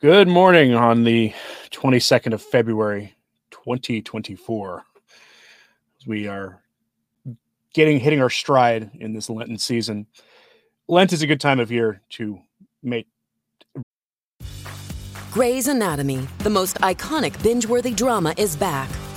Good morning on the 22nd of February, 2024. We are getting hitting our stride in this Lenten season. Lent is a good time of year to make Grey's Anatomy, the most iconic binge-worthy drama is back,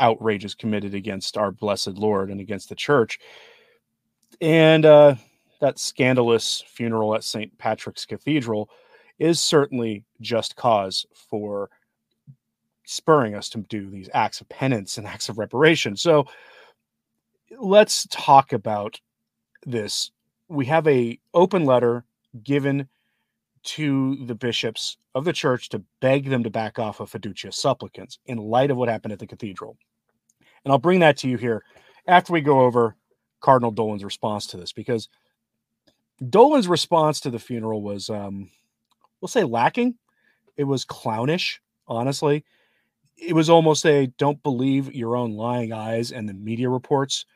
outrages committed against our blessed Lord and against the church. And uh, that scandalous funeral at St. Patrick's Cathedral is certainly just cause for spurring us to do these acts of penance and acts of reparation. So let's talk about this. We have a open letter given to the bishops of the church to beg them to back off of fiducia supplicans in light of what happened at the cathedral. And I'll bring that to you here after we go over Cardinal Dolan's response to this, because Dolan's response to the funeral was, um, we'll say, lacking. It was clownish, honestly. It was almost a don't believe your own lying eyes and the media reports.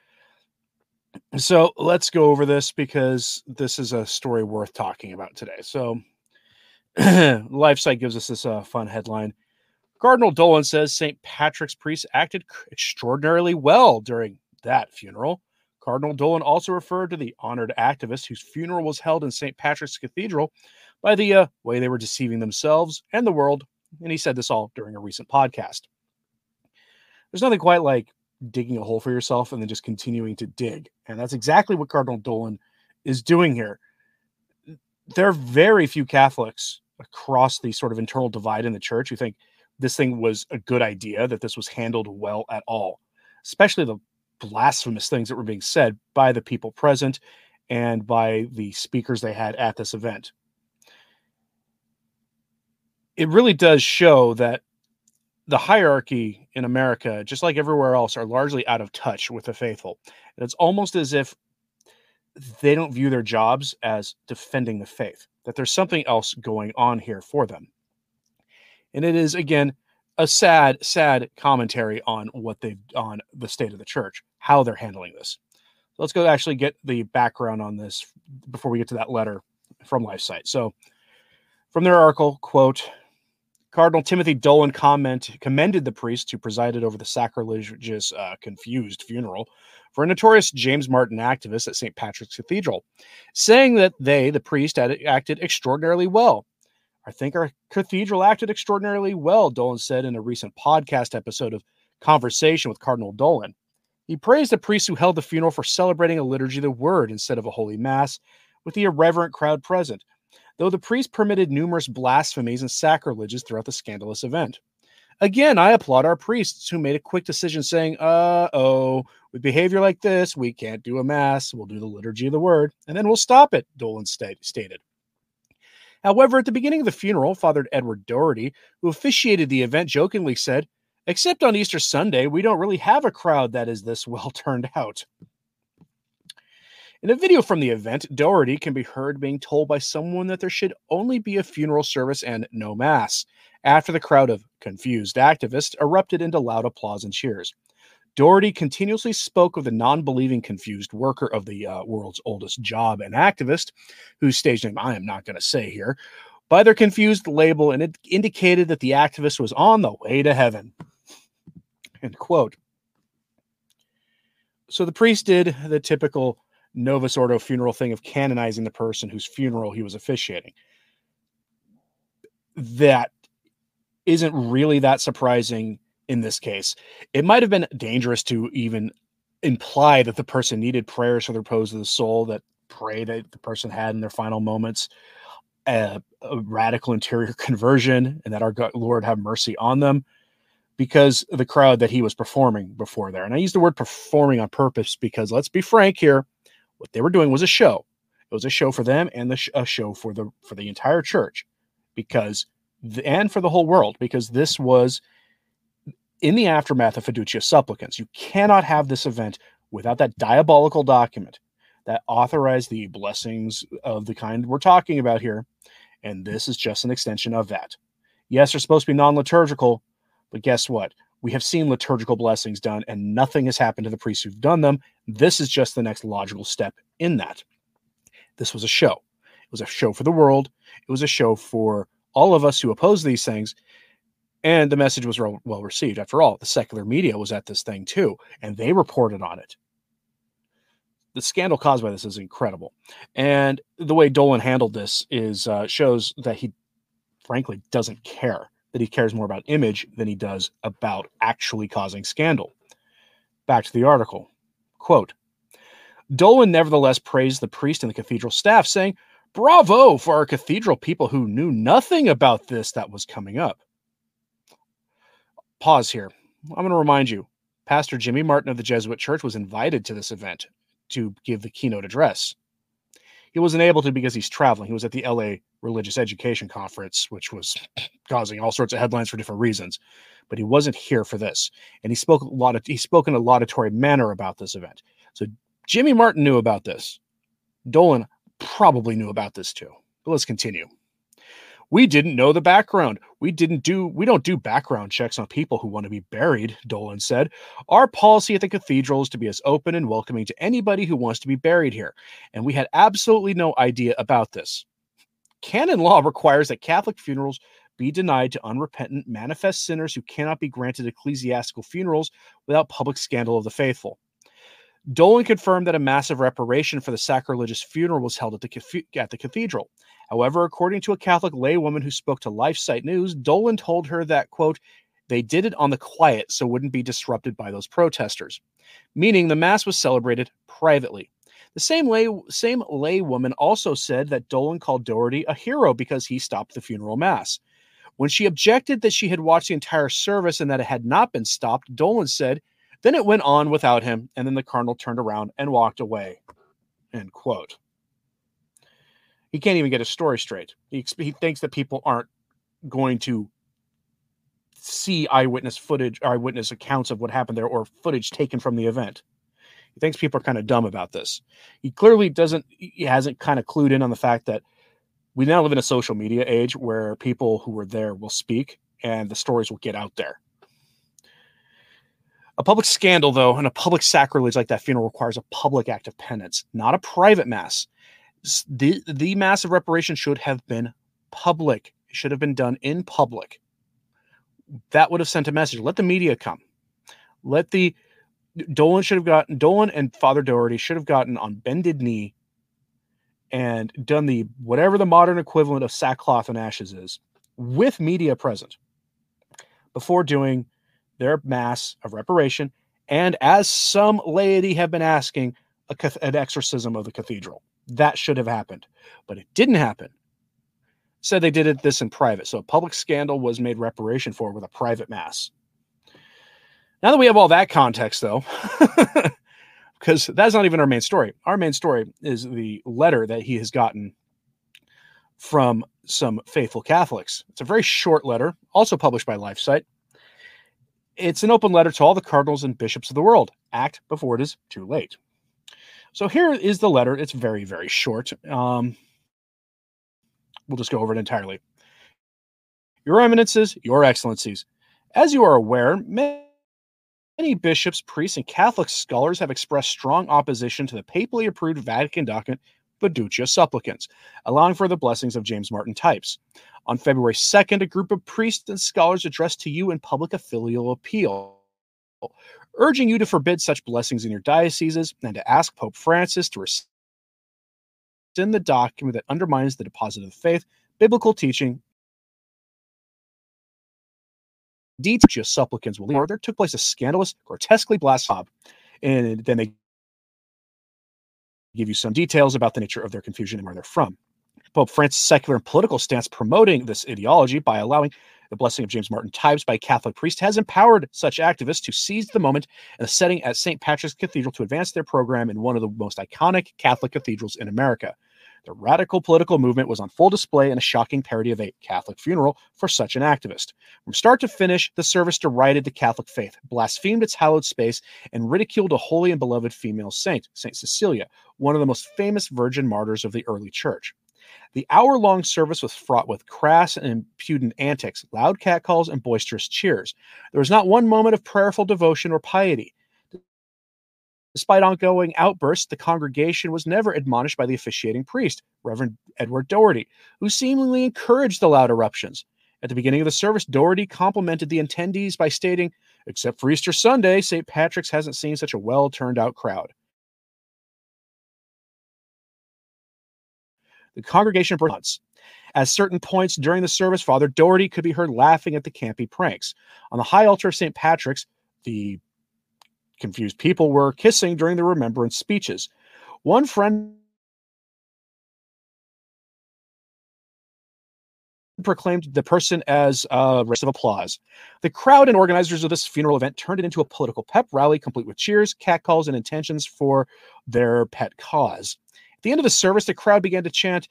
So let's go over this because this is a story worth talking about today. So LifeSite gives us this uh, fun headline. Cardinal Dolan says St. Patrick's priest acted extraordinarily well during that funeral. Cardinal Dolan also referred to the honored activist whose funeral was held in St. Patrick's Cathedral by the uh, way they were deceiving themselves and the world. And he said this all during a recent podcast. There's nothing quite like digging a hole for yourself and then just continuing to dig. And that's exactly what Cardinal Dolan is doing here. There are very few Catholics across the sort of internal divide in the church who think this thing was a good idea, that this was handled well at all, especially the blasphemous things that were being said by the people present and by the speakers they had at this event. It really does show that the hierarchy in America, just like everywhere else, are largely out of touch with the faithful. And it's almost as if they don't view their jobs as defending the faith, that there's something else going on here for them. And it is, again, a sad, sad commentary on what they've on the state of the church, how they're handling this. let's go actually get the background on this before we get to that letter from LifeSite. So, from their article, quote, Cardinal Timothy Dolan comment commended the priest who presided over the sacrilegious, uh, confused funeral for a notorious James Martin activist at St. Patrick's Cathedral, saying that they, the priest, acted extraordinarily well. I think our cathedral acted extraordinarily well, Dolan said in a recent podcast episode of Conversation with Cardinal Dolan. He praised the priest who held the funeral for celebrating a liturgy of the word instead of a holy mass with the irreverent crowd present, though the priest permitted numerous blasphemies and sacrileges throughout the scandalous event. Again, I applaud our priests who made a quick decision saying, uh oh, with behavior like this, we can't do a mass. We'll do the liturgy of the word, and then we'll stop it, Dolan stated. However, at the beginning of the funeral, Father Edward Doherty, who officiated the event, jokingly said, Except on Easter Sunday, we don't really have a crowd that is this well turned out. In a video from the event, Doherty can be heard being told by someone that there should only be a funeral service and no mass, after the crowd of confused activists erupted into loud applause and cheers. Doherty continuously spoke of the non believing confused worker of the uh, world's oldest job and activist, whose stage name I am not going to say here, by their confused label, and it indicated that the activist was on the way to heaven. End quote. So the priest did the typical Novus Ordo funeral thing of canonizing the person whose funeral he was officiating. That isn't really that surprising in this case. It might have been dangerous to even imply that the person needed prayers for the repose of the soul, that pray that the person had in their final moments a, a radical interior conversion, and that our God, Lord have mercy on them because the crowd that he was performing before there. And I use the word performing on purpose because let's be frank here, what they were doing was a show. It was a show for them and the sh- a show for the for the entire church because the, and for the whole world because this was in the aftermath of Fiducia Supplicans. You cannot have this event without that diabolical document that authorized the blessings of the kind we're talking about here. And this is just an extension of that. Yes, they're supposed to be non liturgical, but guess what? We have seen liturgical blessings done, and nothing has happened to the priests who've done them. This is just the next logical step in that. This was a show. It was a show for the world. It was a show for all of us who oppose these things. And the message was well received. After all, the secular media was at this thing too, and they reported on it. The scandal caused by this is incredible, and the way Dolan handled this is uh, shows that he, frankly, doesn't care. That he cares more about image than he does about actually causing scandal. Back to the article. Quote Dolan nevertheless praised the priest and the cathedral staff, saying, Bravo for our cathedral people who knew nothing about this that was coming up. Pause here. I'm going to remind you Pastor Jimmy Martin of the Jesuit Church was invited to this event to give the keynote address. He wasn't able to because he's traveling. He was at the LA Religious Education Conference, which was causing all sorts of headlines for different reasons. But he wasn't here for this, and he spoke a lot of he spoke in a laudatory manner about this event. So Jimmy Martin knew about this. Dolan probably knew about this too. But let's continue. We didn't know the background. We didn't do we don't do background checks on people who want to be buried, Dolan said. Our policy at the cathedral is to be as open and welcoming to anybody who wants to be buried here, and we had absolutely no idea about this. Canon law requires that Catholic funerals be denied to unrepentant manifest sinners who cannot be granted ecclesiastical funerals without public scandal of the faithful. Dolan confirmed that a massive reparation for the sacrilegious funeral was held at the, at the cathedral. However, according to a Catholic laywoman who spoke to LifeSite News, Dolan told her that, quote, they did it on the quiet so wouldn't be disrupted by those protesters, meaning the Mass was celebrated privately. The same lay same laywoman also said that Dolan called Doherty a hero because he stopped the funeral mass. When she objected that she had watched the entire service and that it had not been stopped, Dolan said then it went on without him, and then the cardinal turned around and walked away. End quote. He can't even get his story straight. He, he thinks that people aren't going to see eyewitness footage, eyewitness accounts of what happened there, or footage taken from the event. He thinks people are kind of dumb about this. He clearly doesn't, he hasn't kind of clued in on the fact that we now live in a social media age where people who were there will speak and the stories will get out there. A public scandal, though, and a public sacrilege like that funeral requires a public act of penance, not a private mass. The, the mass of reparation should have been public. It should have been done in public. That would have sent a message. Let the media come. Let the Dolan should have gotten Dolan and Father Doherty should have gotten on bended knee and done the whatever the modern equivalent of sackcloth and ashes is with media present before doing their mass of reparation, and as some laity have been asking, a, an exorcism of the cathedral. That should have happened, but it didn't happen. Said they did it this in private, so a public scandal was made reparation for with a private mass. Now that we have all that context, though, because that's not even our main story. Our main story is the letter that he has gotten from some faithful Catholics. It's a very short letter, also published by LifeSite. It's an open letter to all the cardinals and bishops of the world. Act before it is too late. So here is the letter. It's very, very short. Um, we'll just go over it entirely. Your Eminences, Your Excellencies, as you are aware, many bishops, priests, and Catholic scholars have expressed strong opposition to the papally approved Vatican document Fiducia Supplicans, allowing for the blessings of James Martin types. On February 2nd, a group of priests and scholars addressed to you in public a filial appeal, urging you to forbid such blessings in your dioceses and to ask Pope Francis to rescind the document that undermines the deposit of faith, biblical teaching, Fiducia supplicans will leave. There took place a scandalous, grotesquely blasphemy, and then they give you some details about the nature of their confusion and where they're from. Pope Francis' secular and political stance promoting this ideology by allowing the blessing of James Martin types by Catholic priest has empowered such activists to seize the moment and a setting at St. Patrick's Cathedral to advance their program in one of the most iconic Catholic cathedrals in America. The radical political movement was on full display in a shocking parody of a Catholic funeral for such an activist. From start to finish, the service derided the Catholic faith, blasphemed its hallowed space, and ridiculed a holy and beloved female saint, Saint Cecilia, one of the most famous virgin martyrs of the early church. The hour long service was fraught with crass and impudent antics, loud catcalls, and boisterous cheers. There was not one moment of prayerful devotion or piety. Despite ongoing outbursts, the congregation was never admonished by the officiating priest, Reverend Edward Doherty, who seemingly encouraged the loud eruptions. At the beginning of the service, Doherty complimented the attendees by stating, Except for Easter Sunday, St. Patrick's hasn't seen such a well turned out crowd. The congregation burst. At certain points during the service, Father Doherty could be heard laughing at the campy pranks. On the high altar of St. Patrick's, the confused people were kissing during the remembrance speeches. One friend proclaimed the person as a rest of applause. The crowd and organizers of this funeral event turned it into a political pep rally, complete with cheers, catcalls, and intentions for their pet cause. At the end of the service, the crowd began to chant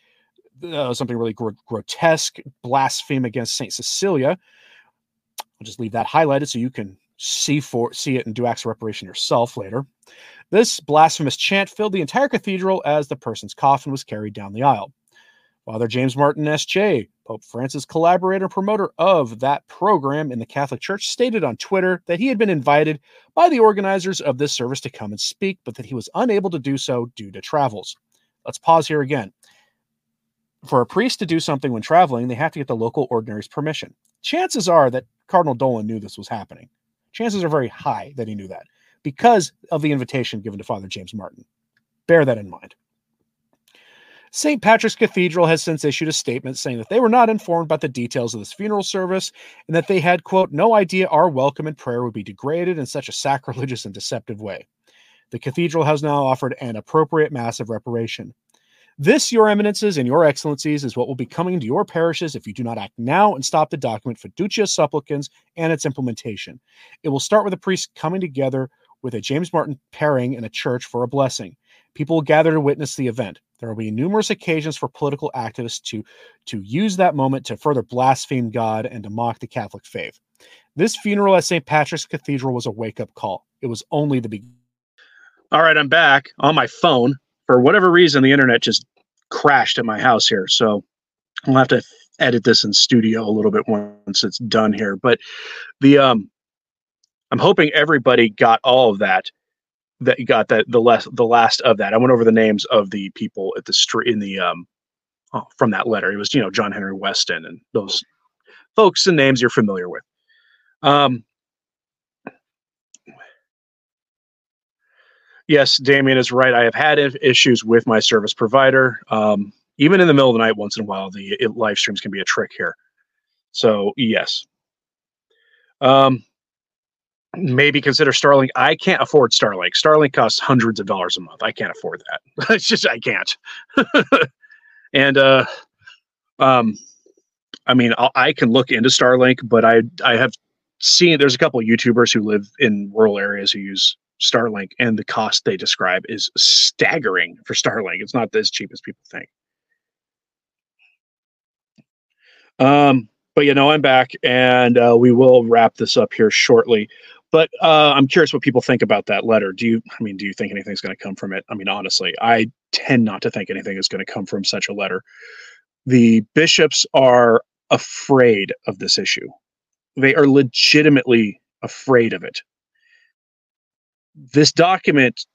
uh, something really gr- grotesque, blaspheme against Saint Cecilia. I'll just leave that highlighted so you can see for see it and do acts of reparation yourself later. This blasphemous chant filled the entire cathedral as the person's coffin was carried down the aisle. Father James Martin S.J., Pope Francis collaborator and promoter of that program in the Catholic Church, stated on Twitter that he had been invited by the organizers of this service to come and speak, but that he was unable to do so due to travels. Let's pause here again. For a priest to do something when traveling, they have to get the local ordinary's permission. Chances are that Cardinal Dolan knew this was happening. Chances are very high that he knew that because of the invitation given to Father James Martin. Bear that in mind. St. Patrick's Cathedral has since issued a statement saying that they were not informed about the details of this funeral service and that they had, quote, no idea our welcome and prayer would be degraded in such a sacrilegious and deceptive way. The cathedral has now offered an appropriate mass of reparation. This, Your Eminences and Your Excellencies, is what will be coming to your parishes if you do not act now and stop the document Fiducia Supplicans and its implementation. It will start with a priest coming together with a James Martin pairing in a church for a blessing. People will gather to witness the event. There will be numerous occasions for political activists to, to use that moment to further blaspheme God and to mock the Catholic faith. This funeral at St. Patrick's Cathedral was a wake up call. It was only the beginning. All right, I'm back on my phone for whatever reason, the internet just crashed at my house here. So I'll have to edit this in studio a little bit once it's done here. But the um, I'm hoping everybody got all of that. That got that the last the last of that. I went over the names of the people at the street in the um, oh, from that letter. It was you know John Henry Weston and those folks and names you're familiar with. Um, yes, Damien is right. I have had issues with my service provider. Um, even in the middle of the night, once in a while, the it, live streams can be a trick here. So yes. Um, maybe consider Starlink. I can't afford Starlink. Starlink costs hundreds of dollars a month. I can't afford that. it's just I can't. and uh, um, I mean, I'll, i can look into Starlink, but I I have seen there's a couple YouTubers who live in rural areas who use Starlink, and the cost they describe is staggering for Starlink. It's not as cheap as people think. Um, but you know, I'm back, and uh, we will wrap this up here shortly. But uh, I'm curious what people think about that letter. Do you? I mean, do you think anything's going to come from it? I mean, honestly, I tend not to think anything is going to come from such a letter. The bishops are afraid of this issue. They are legitimately afraid of it this document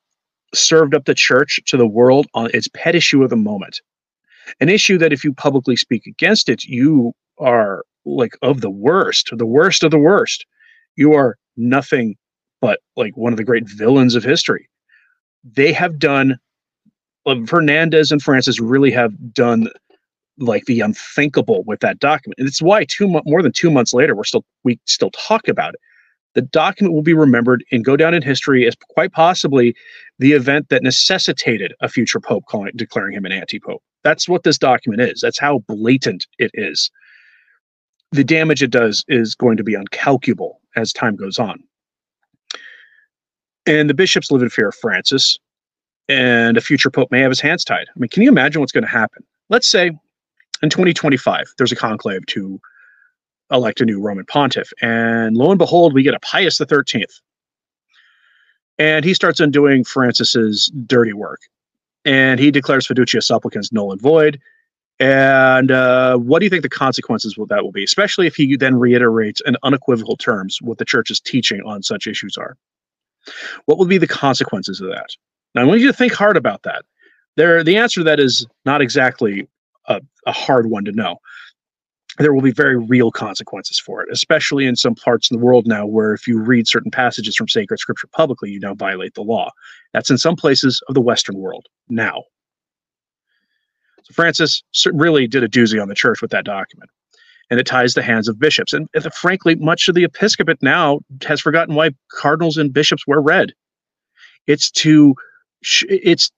served up the church to the world on its pet issue of the moment. An issue that if you publicly speak against it, you are like of the worst, the worst of the worst. You are nothing but like one of the great villains of history. They have done, uh, Fernandez and Francis really have done like the unthinkable with that document. And it's why two more than two months later, we're still, we still talk about it the document will be remembered and go down in history as quite possibly the event that necessitated a future pope calling, declaring him an anti-pope. That's what this document is. That's how blatant it is. The damage it does is going to be uncalculable as time goes on. And the bishops live in fear of Francis. and a future pope may have his hands tied. I mean, can you imagine what's going to happen? Let's say in 2025, there's a conclave to elect a new Roman pontiff, and lo and behold, we get a Pius the 13th, and he starts undoing Francis's dirty work, and he declares fiducia supplicans null and void. And uh, what do you think the consequences of that will be, especially if he then reiterates in unequivocal terms what the church's teaching on such issues are? What will be the consequences of that? Now, I want you to think hard about that. There, the answer to that is not exactly a, a hard one to know. There will be very real consequences for it, especially in some parts of the world now where if you read certain passages from sacred scripture publicly, you now violate the law. That's in some places of the Western world now. So Francis really did a doozy on the church with that document. And it ties the hands of bishops. And frankly, much of the episcopate now has forgotten why cardinals and bishops wear red. It's to it's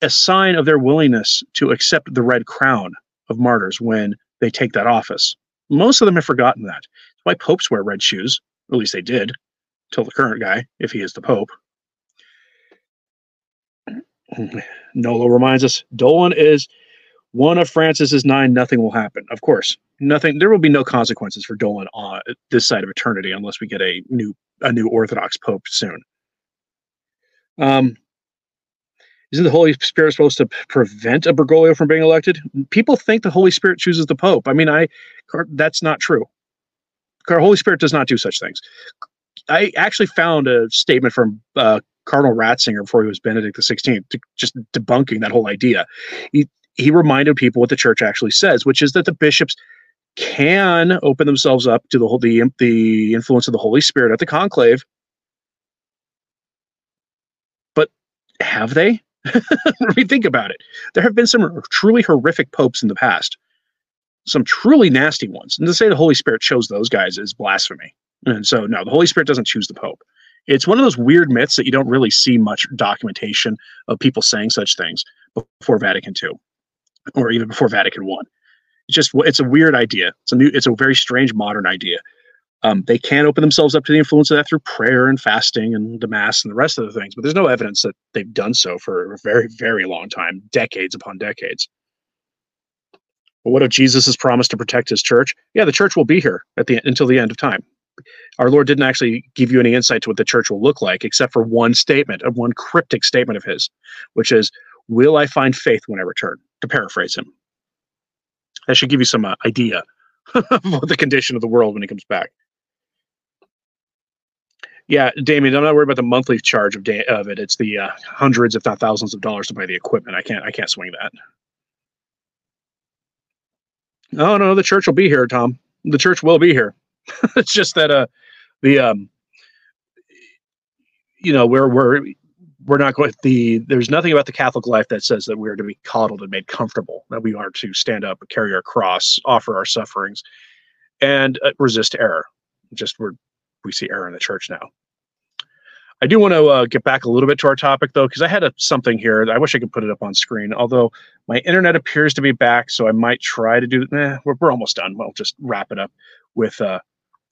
a sign of their willingness to accept the red crown of martyrs when they take that office. Most of them have forgotten that. That's why popes wear red shoes, at least they did, till the current guy, if he is the pope. Nolo reminds us Dolan is one of Francis's nine. Nothing will happen. Of course, nothing. There will be no consequences for Dolan on this side of eternity unless we get a new a new Orthodox pope soon. Um, isn't the Holy Spirit supposed to prevent a Bergoglio from being elected? People think the Holy Spirit chooses the Pope. I mean, I that's not true. The Holy Spirit does not do such things. I actually found a statement from uh, Cardinal Ratzinger before he was Benedict XVI, just debunking that whole idea. He he reminded people what the Church actually says, which is that the bishops can open themselves up to the whole the the influence of the Holy Spirit at the conclave. But have they? I mean, think about it. There have been some truly horrific popes in the past, some truly nasty ones. And to say the Holy Spirit chose those guys is blasphemy. And so, no, the Holy Spirit doesn't choose the Pope. It's one of those weird myths that you don't really see much documentation of people saying such things before Vatican II or even before Vatican One. It's just it's a weird idea. It's a new, it's a very strange modern idea. Um, they can open themselves up to the influence of that through prayer and fasting and the mass and the rest of the things, but there's no evidence that they've done so for a very, very long time, decades upon decades. But what if Jesus has promised to protect his church? Yeah, the church will be here at the until the end of time. Our Lord didn't actually give you any insight to what the church will look like, except for one statement, of one cryptic statement of his, which is, "Will I find faith when I return?" To paraphrase him, that should give you some uh, idea of the condition of the world when he comes back. Yeah, Damien, I'm not worried about the monthly charge of da- of it. It's the uh, hundreds, if not thousands, of dollars to buy the equipment. I can't I can't swing that. No, no, the church will be here, Tom. The church will be here. it's just that uh the um you know we're we're we're not going the there's nothing about the catholic life that says that we're to be coddled and made comfortable that we are to stand up carry our cross offer our sufferings and uh, resist error just we're we see error in the church now. I do want to uh, get back a little bit to our topic though, because I had a, something here. I wish I could put it up on screen. Although my internet appears to be back, so I might try to do. Eh, we're, we're almost done. We'll just wrap it up with uh,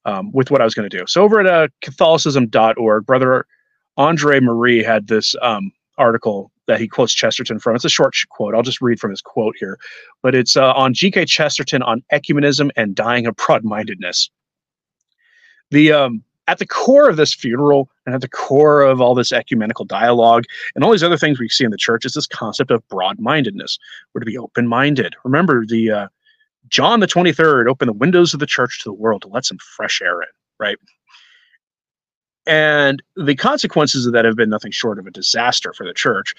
um, with what I was going to do. So over at uh, Catholicism.org, brother Andre Marie had this um, article that he quotes Chesterton from. It's a short quote. I'll just read from his quote here, but it's uh, on G.K. Chesterton on ecumenism and dying of broad-mindedness the um, at the core of this funeral and at the core of all this ecumenical dialogue and all these other things we see in the church is this concept of broad-mindedness. We're to be open-minded. Remember, the uh, John the 23rd opened the windows of the church to the world to let some fresh air in, right? And the consequences of that have been nothing short of a disaster for the church.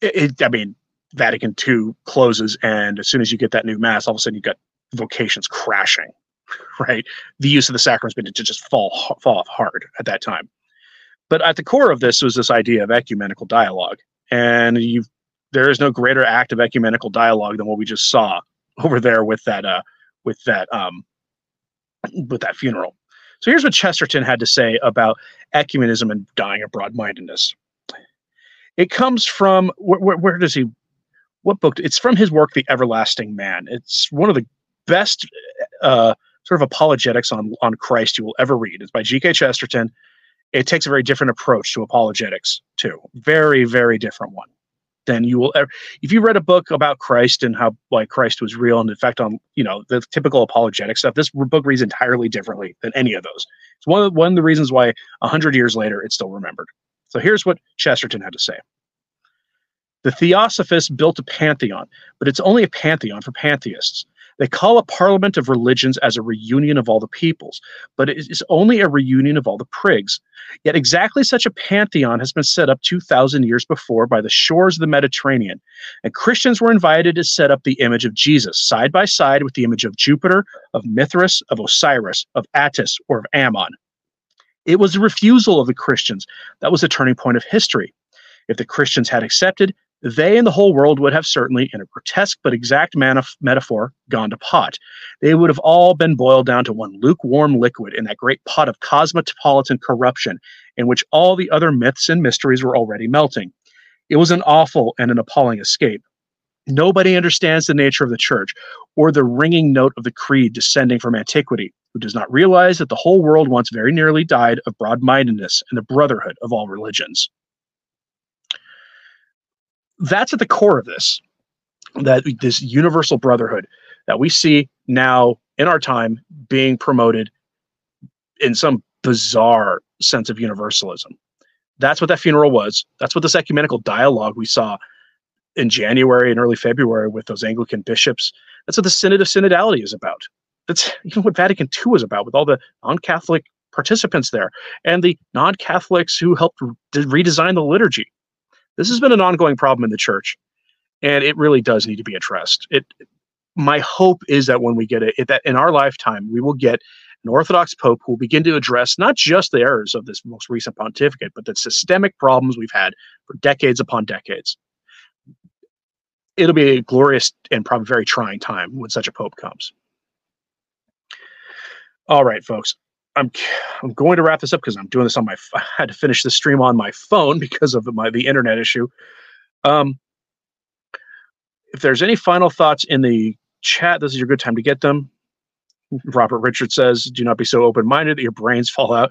It, it, I mean, Vatican II closes, and as soon as you get that new mass, all of a sudden you've got vocations crashing, right? The use of the sacraments began to just fall fall off hard at that time. But at the core of this was this idea of ecumenical dialogue, and you there is no greater act of ecumenical dialogue than what we just saw over there with that uh, with that um, with that funeral. So here's what Chesterton had to say about ecumenism and dying of broad-mindedness. It comes from where, where, where does he? What book? It's from his work, The Everlasting Man. It's one of the best uh, sort of apologetics on on Christ you will ever read. It's by G.K. Chesterton, it takes a very different approach to apologetics too. Very, very different one than you will ever. If you read a book about Christ and how like Christ was real and in fact on you know the typical apologetic stuff, this book reads entirely differently than any of those. It's one of one of the reasons why hundred years later it's still remembered. So here's what Chesterton had to say. The Theosophists built a pantheon, but it's only a pantheon for pantheists. They call a parliament of religions as a reunion of all the peoples, but it is only a reunion of all the prigs. Yet exactly such a pantheon has been set up 2,000 years before by the shores of the Mediterranean, and Christians were invited to set up the image of Jesus side by side with the image of Jupiter, of Mithras, of Osiris, of Attis, or of Ammon. It was the refusal of the Christians that was the turning point of history. If the Christians had accepted, they and the whole world would have certainly, in a grotesque but exact manif- metaphor, gone to pot. They would have all been boiled down to one lukewarm liquid in that great pot of cosmopolitan corruption in which all the other myths and mysteries were already melting. It was an awful and an appalling escape. Nobody understands the nature of the church or the ringing note of the creed descending from antiquity who does not realize that the whole world once very nearly died of broad mindedness and the brotherhood of all religions that's at the core of this that this universal brotherhood that we see now in our time being promoted in some bizarre sense of universalism. That's what that funeral was. That's what this ecumenical dialogue we saw in January and early February with those Anglican bishops. That's what the Synod of Synodality is about. That's even what Vatican II is about with all the non Catholic participants there and the non Catholics who helped redesign the liturgy. This has been an ongoing problem in the church, and it really does need to be addressed. It, my hope is that when we get it, that in our lifetime, we will get an Orthodox Pope who will begin to address not just the errors of this most recent pontificate, but the systemic problems we've had for decades upon decades. It'll be a glorious and probably very trying time when such a Pope comes. All right, folks. I'm I'm going to wrap this up because I'm doing this on my. I had to finish the stream on my phone because of my the internet issue. Um, if there's any final thoughts in the chat, this is your good time to get them. Robert Richard says, "Do not be so open-minded that your brains fall out."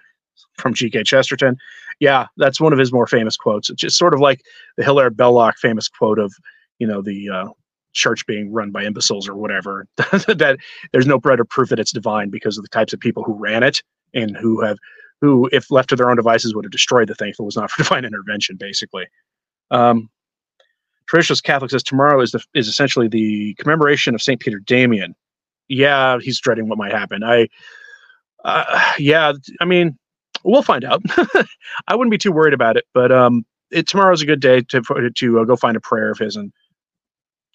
From G.K. Chesterton, yeah, that's one of his more famous quotes. It's just sort of like the Hilaire Belloc famous quote of, you know, the uh, church being run by imbeciles or whatever that there's no better proof that it's divine because of the types of people who ran it and who have who if left to their own devices would have destroyed the thing if it was not for divine intervention basically. Um traditionalist catholic says tomorrow is the is essentially the commemoration of saint peter damian. Yeah he's dreading what might happen. I uh, yeah i mean we'll find out. I wouldn't be too worried about it but um it, tomorrow's a good day to to uh, go find a prayer of his and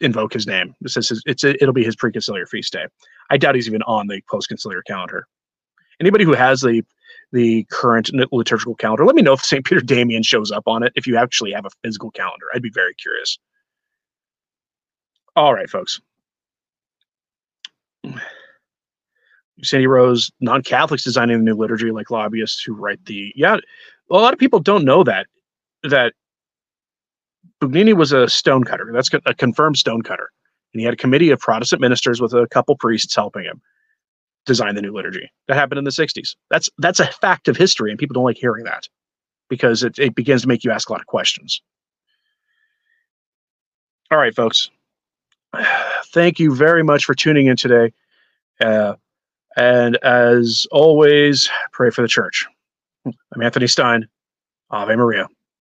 invoke his name. This is his, it's it'll be his preconciliar feast day. I doubt he's even on the postconciliar calendar. Anybody who has the the current liturgical calendar, let me know if St. Peter Damian shows up on it. If you actually have a physical calendar, I'd be very curious. All right, folks. Sandy Rose, non-Catholics designing the new liturgy, like lobbyists who write the yeah. a lot of people don't know that that Bugnini was a stonecutter. That's a confirmed stonecutter. And he had a committee of Protestant ministers with a couple priests helping him design the new liturgy. That happened in the 60s. That's that's a fact of history, and people don't like hearing that because it, it begins to make you ask a lot of questions. All right, folks. Thank you very much for tuning in today. Uh, and as always, pray for the church. I'm Anthony Stine. Ave Maria.